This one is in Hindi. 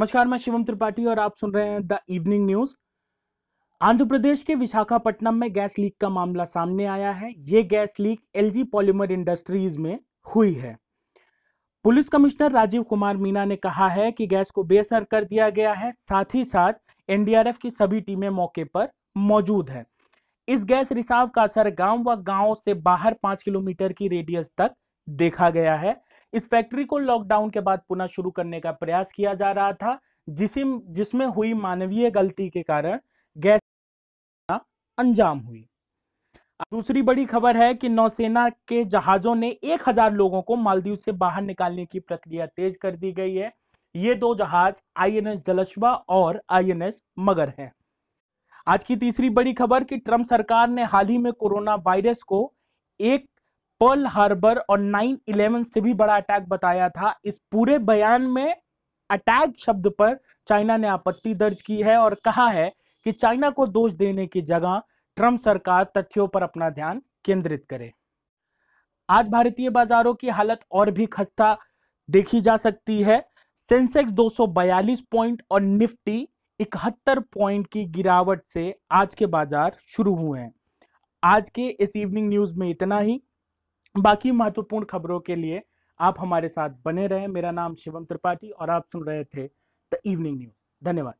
नमस्कार, मैं शिवम त्रिपाठी और आप सुन रहे हैं the evening news. Andhra Pradesh के विशाखापट्टनम में गैस लीक का मामला सामने आया है। ये gas leak LG polymer industries में हुई है। पुलिस कमिश्नर राजीव कुमार मीना ने कहा है कि गैस को बेअसर कर दिया गया है, साथ ही साथ एनडीआरएफ की सभी टीमें मौके पर मौजूद है। इस गैस रिसाव का असर गाँव व गाँव से बाहर पाँच किलोमीटर की रेडियस तक देखा गया है। इस फैक्ट्री को लॉकडाउन के बाद पुनः शुरू करने का प्रयास किया जा रहा था, जिसमें जिसमें हुई मानवीय गलती के कारण गैस अंजाम हुई। दूसरी बड़ी खबर है कि नौसेना के जहाजों ने 1000 लोगों को मालदीव से बाहर निकालने की प्रक्रिया तेज कर दी गई है। ये दो जहाज़ आईएनएस जलश्वा और आईएनएस मगर हैं। आज की तीसरी बड़ी खबर कि ट्रंप सरकार ने हाल ही में कोरोना वायरस को एक पर्ल हार्बर और 9/11 से भी बड़ा अटैक बताया था। इस पूरे बयान में अटैक शब्द पर चाइना ने आपत्ति दर्ज की है और कहा है कि चाइना को दोष देने की जगह ट्रंप सरकार तथ्यों पर अपना ध्यान केंद्रित करे। आज भारतीय बाजारों की हालत और भी खस्ता देखी जा सकती है। सेंसेक्स 242 पॉइंट और निफ्टी इकहत्तर पॉइंट की गिरावट से आज के बाज़ार शुरू हुए हैं। आज के इस इवनिंग न्यूज़ में इतना ही। बाकी महत्वपूर्ण खबरों के लिए आप हमारे साथ बने रहें। मेरा नाम शिवम त्रिपाठी और आप सुन रहे थे द इवनिंग न्यूज़। धन्यवाद।